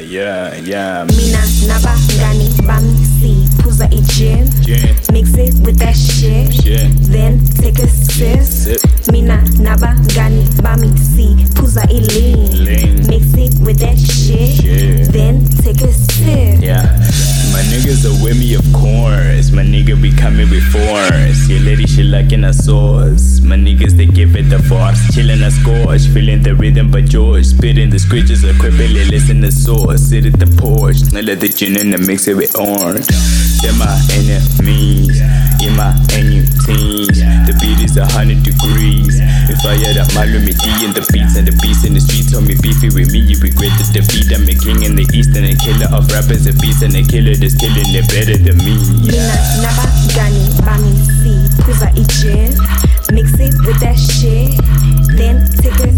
yeah, yeah. Mina nabangani bami siphuza i-gin Gin. Mix it with that shit Shit. Then take a sip Sip. Mina nabangani bami siphuza i-lean Lean. Mix it with that shit Shit. Then take a sip Yeah, my niggas are with me, of course. My nigga be coming before. Your lady, she liking a sauce niggas, they give it the force. Chillin' the scores, feeling the rhythm by George. Spitting the screeches of Quibbilly, listen to source. Sit at the porch, now let the gin in the mix it with orange. They're my enemies, in my new teams. The beat is a hundred degrees. If I had a Malu me D in the beats and the beats in the streets, told me beefy with me, you regret the defeat. I'm a king in the east and a killer of rappers and beats and a killer that's killing it better than me. Yeah. Mina gani bani si kuza ijazz shit, then take it.